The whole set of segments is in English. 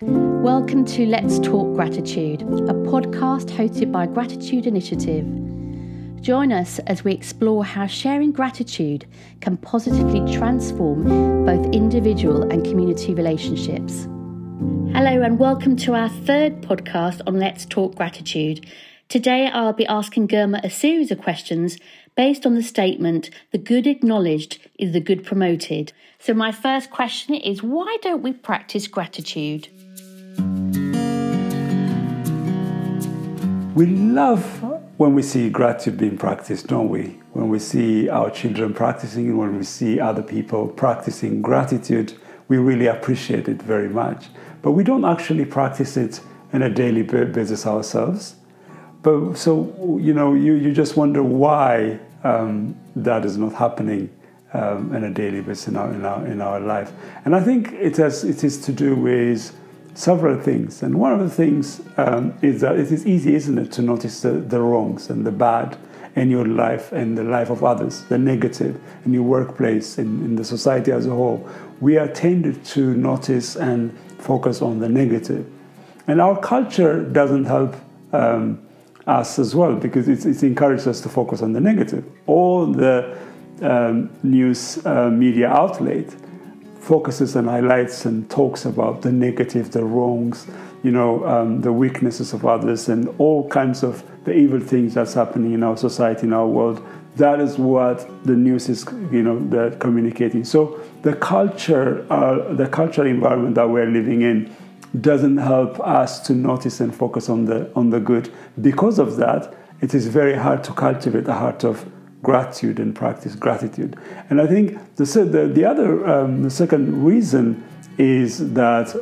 Welcome to Let's Talk Gratitude, a podcast hosted by Gratitude Initiative. Join us as we explore how sharing gratitude can positively transform both individual and community relationships. Hello, and welcome to our third podcast on Let's Talk Gratitude. Today, I'll be asking Girma a series of questions based on the statement, the good acknowledged is the good promoted. So, my first question is why don't we practice gratitude? We love when we see gratitude being practiced, don't we? When we see our children practicing, when we see other people practicing gratitude, we really appreciate it very much. But we don't actually practice it on a daily basis ourselves. But so, you know, you, you just wonder why um, that is not happening um, a daily basis in our, in, our, in our life. And I think it, has, it is to do with several things. And one of the things um, is that it is easy, isn't it, to notice the, the wrongs and the bad in your life and the life of others, the negative in your workplace, in, in the society as a whole. We are tended to notice and focus on the negative. And our culture doesn't help um, us as well because it, it encourages us to focus on the negative. All the um, news uh, media outlet focuses and highlights and talks about the negative, the wrongs, you know, um, the weaknesses of others, and all kinds of the evil things that's happening in our society, in our world. That is what the news is, you know, they're communicating. So the culture, uh, the cultural environment that we're living in doesn't help us to notice and focus on the on the good. Because of that, it is very hard to cultivate a heart of gratitude and practice gratitude. And I think the the, the other um, the second reason is that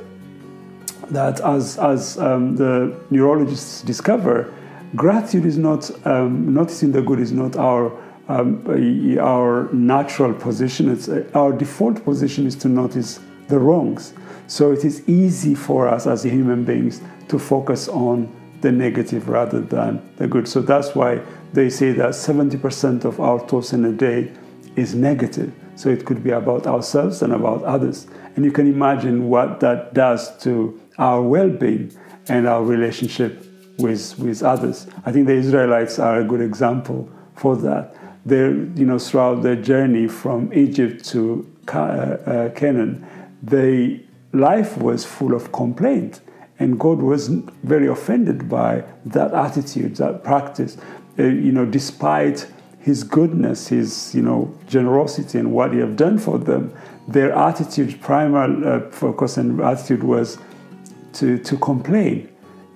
that as as um, the neurologists discover, gratitude is not um, noticing the good is not our um, our natural position. It's uh, our default position is to notice the wrongs. So it is easy for us as human beings to focus on the negative rather than the good. So that's why they say that 70% of our thoughts in a day is negative. So it could be about ourselves and about others. And you can imagine what that does to our well being and our relationship with, with others. I think the Israelites are a good example for that. They're, you know, throughout their journey from Egypt to uh, uh, Canaan, they life was full of complaint. And God was very offended by that attitude, that practice. Uh, you know, despite His goodness, His you know generosity, and what He have done for them, their attitude, primary uh, focus and attitude was to to complain,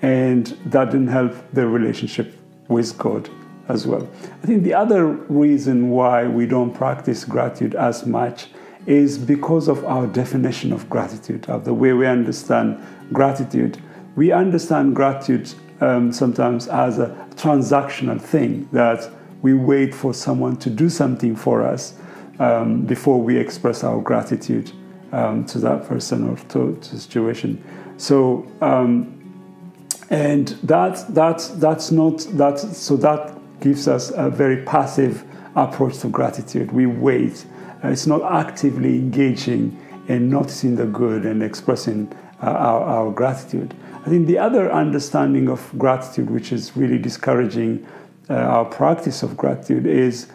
and that didn't help their relationship with God as well. I think the other reason why we don't practice gratitude as much is because of our definition of gratitude, of the way we understand gratitude. We understand gratitude um, sometimes as a transactional thing that we wait for someone to do something for us um, before we express our gratitude um, to that person or to, to the situation. So, um, and that that that's not that. So that gives us a very passive approach to gratitude. We wait it's not actively engaging and noticing the good and expressing uh, our, our, gratitude. I think the other understanding of gratitude, which is really discouraging uh, our practice of gratitude, is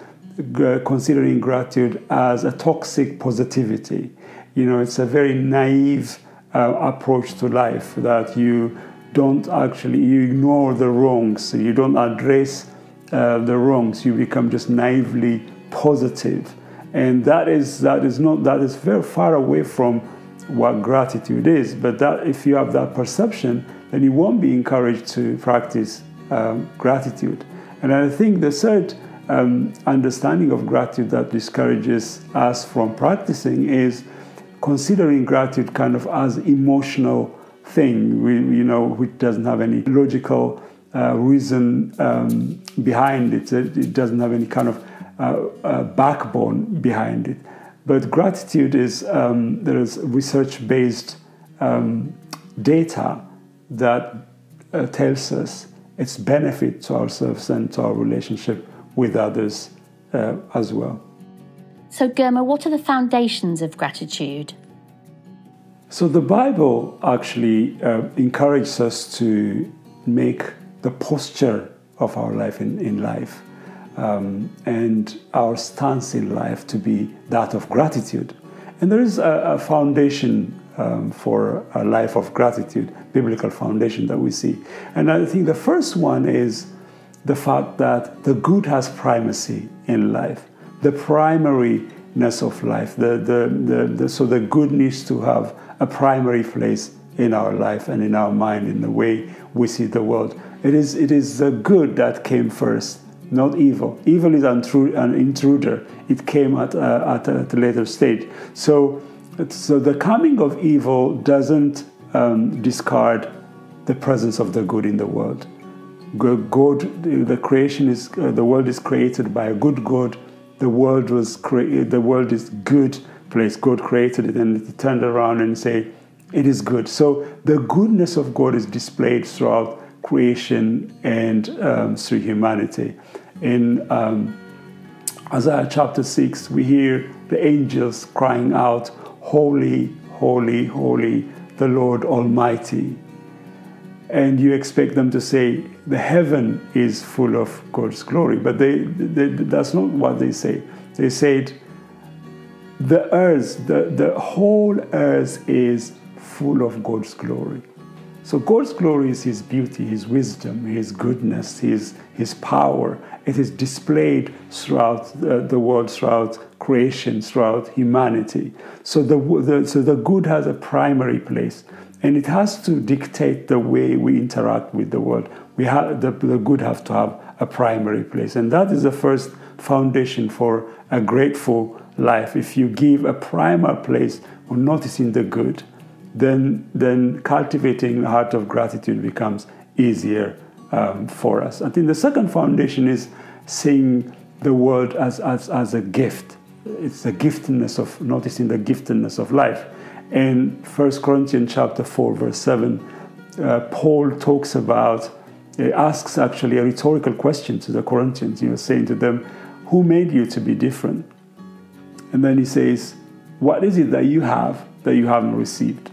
considering gratitude as a toxic positivity. You know, it's a very naive uh, approach to life that you don't actually you ignore the wrongs, you don't address uh, the wrongs, you become just naively positive and that is that is not that is very far away from what gratitude is. But that if you have that perception then you won't be encouraged to practice um, gratitude. And i think the third um, understanding of gratitude that discourages us from practicing is considering gratitude kind of as emotional thing. We, you know which doesn't have any logical uh, reason um, behind it. It doesn't have any kind of backbone behind it. But gratitude is um, there is research based um, data that uh, tells us its benefit to ourselves and to our relationship with others uh, as well. So, Girma, what are the foundations of gratitude? So the Bible actually uh, encourages us to make the posture of our life in, in life um, and our stance in life to be that of gratitude. And there is a, a foundation um, for a life of gratitude, biblical foundation that we see. And I think the first one is the fact that the good has primacy in life, the primariness of life. The, the, the, the, so the good needs to have a primary place in our life and in our mind, in the way we see the world. It is, it is the good that came first, not evil. Evil is an intruder. It came at, uh, at, a, at a later stage. So so the coming of evil doesn't um, discard the presence of the good in the world. God, the creation is, uh, the world is created by a good God. The world was created. The world is good place. God created it, and it turned around and say, "It is good." So the goodness of God is displayed throughout creation and um, through humanity. In um, Isaiah chapter six, we hear the angels crying out, Holy, holy, holy, the Lord Almighty. And you expect them to say, the heaven is full of God's glory. But they, they, that's not what they say. They said, the earth, the, the whole earth is full of God's glory. So God's glory is His beauty, His wisdom, His goodness, His, His power. It is displayed throughout the, the world, throughout creation, throughout humanity. So the, the, so the good has a primary place, and it has to dictate the way we interact with the world. We have, the, the good have to have a primary place, and that is the first foundation for a grateful life. If you give a primary place on noticing the good, then, then cultivating the heart of gratitude becomes easier um, for us. I think the second foundation is seeing the world as, as, as a gift it's the giftedness of noticing the giftedness of life. In 1 Corinthians chapter 4, verse 7, uh, Paul talks about, he asks actually a rhetorical question to the Corinthians, you know, saying to them, Who made you to be different? And then he says, What is it that you have that you haven't received?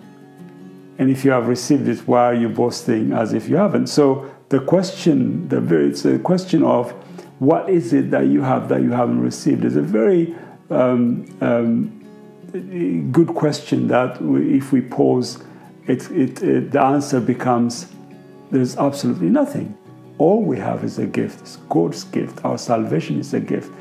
And if you have received it, why are you boasting as if you haven't? So the question, the very, it's a question of what is it that you have that you haven't received? It's a very um, um, good question that we, if we pose, it, it, it, the answer becomes there's absolutely nothing. All we have is a gift. It's God's gift. Our salvation is a gift.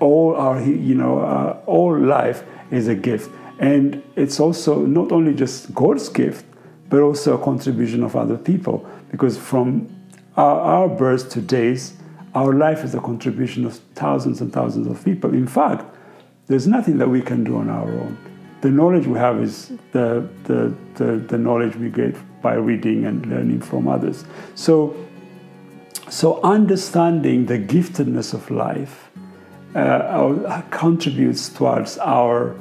All our, you know, uh, all life is a gift. And it's also not only just God's gift, but also a contribution of other people. Because from our, our birth to days, our life is a contribution of thousands and thousands of people. In fact, there's nothing that we can do on our own. The knowledge we have is the, the, the, the knowledge we get by reading and learning from others. So, so understanding the giftedness of life uh, contributes towards our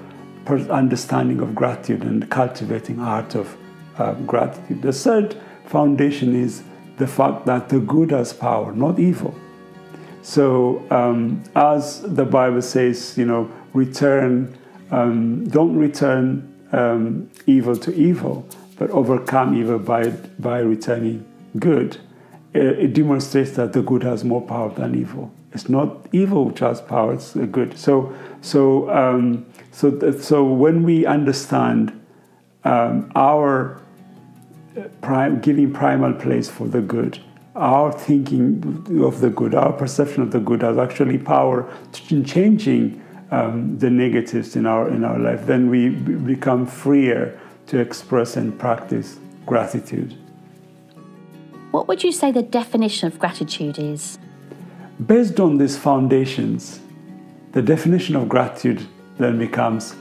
understanding of gratitude and cultivating art of uh, gratitude. The third foundation is the fact that the good has power, not evil. So, um, as the Bible says, you know, return, um, don't return um, evil to evil, but overcome evil by, by returning good. It, it, demonstrates that the good has more power than evil. It's not evil which has power; it's the good. So, so, um, so, so when we understand um, our uh, prime, giving primal place for the good, our thinking of the good, our perception of the good has actually power in changing um, the negatives in our in our life, then we become freer to express and practice gratitude. What would you say the definition of gratitude is? Based on these foundations, the definition of gratitude then becomes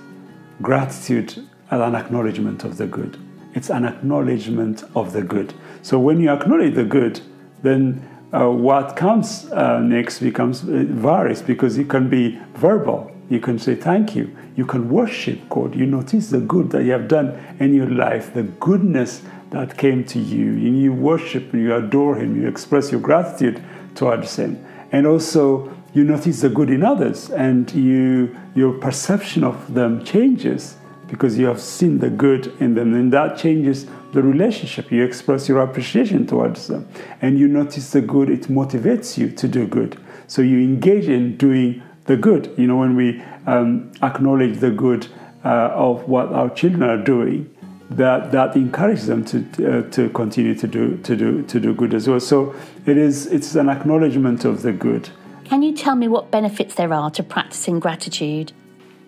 gratitude as an acknowledgement of the good. It's an acknowledgement of the good. So when you acknowledge the good, then uh, what comes uh, next becomes uh, varies because it can be verbal. You can say thank you. You can worship God. You notice the good that you have done in your life, the goodness that came to you. You worship and you adore Him. You express your gratitude towards Him. And also, you notice the good in others, and you, your perception of them changes because you have seen the good in them, and that changes the relationship. You express your appreciation towards them, and you notice the good, it motivates you to do good. So you engage in doing the good. You know, when we um, acknowledge the good uh, of what our children are doing, that that encourages them to uh, to continue to do to do to do good as well. So it is it's an acknowledgement of the good. Can you tell me what benefits there are to practicing gratitude?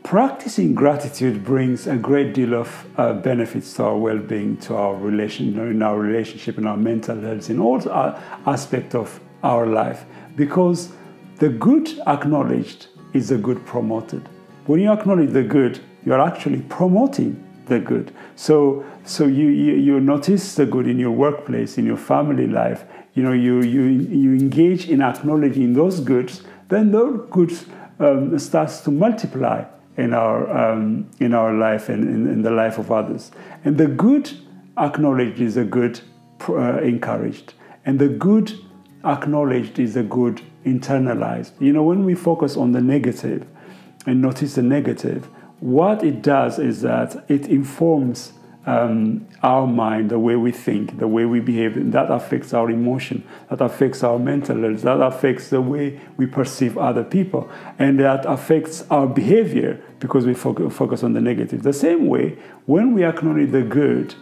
Practicing gratitude brings a great deal of uh, benefits to our well-being, to our relation, in our relationship, in our mental health, in all aspects of our life, because the good acknowledged is the good promoted. When you acknowledge the good, you are actually promoting the good. So, so you, you, you notice the good in your workplace, in your family life. You know, you, you, you engage in acknowledging those goods, then those goods um, starts to multiply in our, um, in our life and in, in, the life of others. And the good acknowledged is a good uh, encouraged. And the good acknowledged is a good internalized. You know, when we focus on the negative and notice the negative, what it does is that it informs um, our mind, the way we think, the way we behave, and that affects our emotion, that affects our mental health, that affects the way we perceive other people, and that affects our behavior because we focus on the negative. The same way, when we acknowledge the good,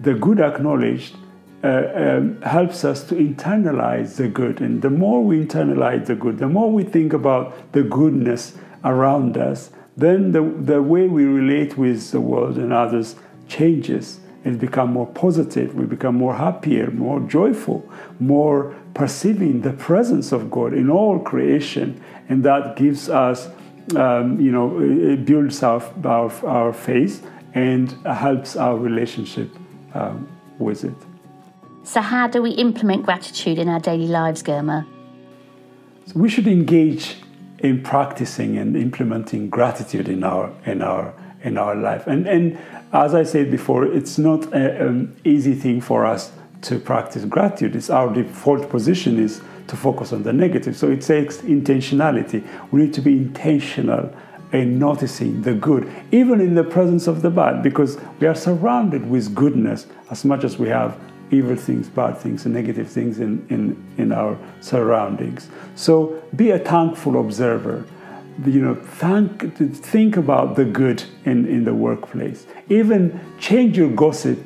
the good acknowledged uh, um, helps us to internalize the good. And the more we internalize the good, the more we think about the goodness around us, then the, the way we relate with the world and others changes and become more positive. We become more happier, more joyful, more perceiving the presence of God in all creation. And that gives us, um, you know, it builds our, our, our faith and helps our relationship um, with it. So, how do we implement gratitude in our daily lives, Girma? So we should engage in practicing and implementing gratitude in our in our in our life. And and as I said before, it's not an easy thing for us to practice gratitude. It's our default position is to focus on the negative. So it takes intentionality. We need to be intentional in noticing the good, even in the presence of the bad, because we are surrounded with goodness as much as we have evil things, bad things, and negative things in, in, in our surroundings. So be a thankful observer. You know, thank, think about the good in, in the workplace. Even change your gossip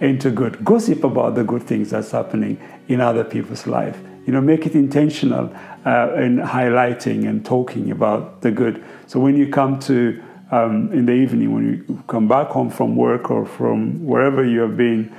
into good. Gossip about the good things that's happening in other people's life. You know, make it intentional uh, in highlighting and talking about the good. So when you come to um, in the evening, when you come back home from work or from wherever you have been,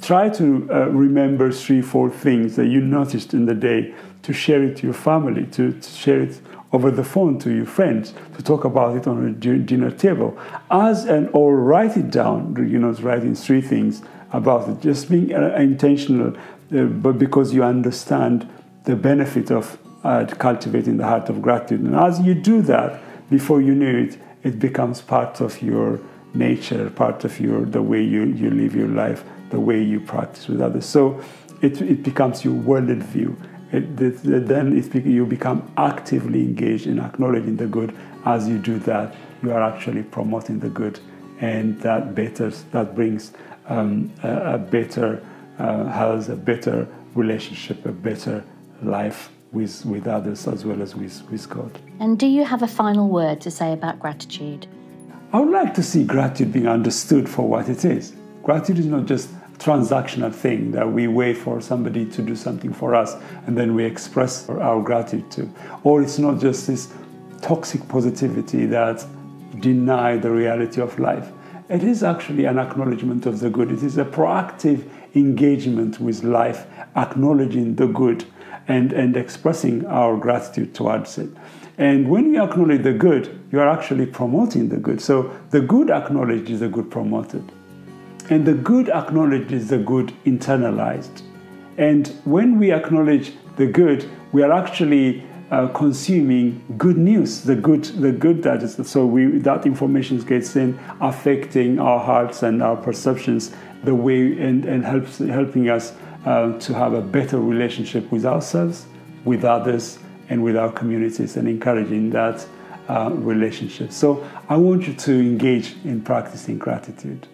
try to uh, remember three, four things that you noticed in the day to share it to your family, to, to, share it over the phone to your friends, to talk about it on a dinner table, as and or write it down. You know, writing three things about it, just being uh, intentional, uh, but because you understand the benefit of uh, cultivating the heart of gratitude. And as you do that, before you know it, it becomes part of your nature, part of your the way you, you live your life the way you practice with others. So it, it becomes your worlded view. It, it, then you become actively engaged in acknowledging the good. As you do that, you are actually promoting the good, and that betters, that brings um, a, a, better uh, health, a better relationship, a better life with, with others as well as with, with God. And do you have a final word to say about gratitude? I would like to see gratitude being understood for what it is. Gratitude is not just transactional thing that we wait for somebody to do something for us and then we express our gratitude. Or it's not just this toxic positivity that deny the reality of life. It is actually an acknowledgement of the good. It is a proactive engagement with life, acknowledging the good and, and expressing our gratitude towards it. And when you acknowledge the good, you are actually promoting the good. So the good acknowledged is the good promoted. And the good acknowledged is the good internalized. And when we acknowledge the good, we are actually uh, consuming good news, the good, the good that is. So we, that information gets in, affecting our hearts and our perceptions, the way and, and helps helping us uh, to have a better relationship with ourselves, with others, and with our communities, and encouraging that uh, relationships. So I want you to engage in practicing gratitude.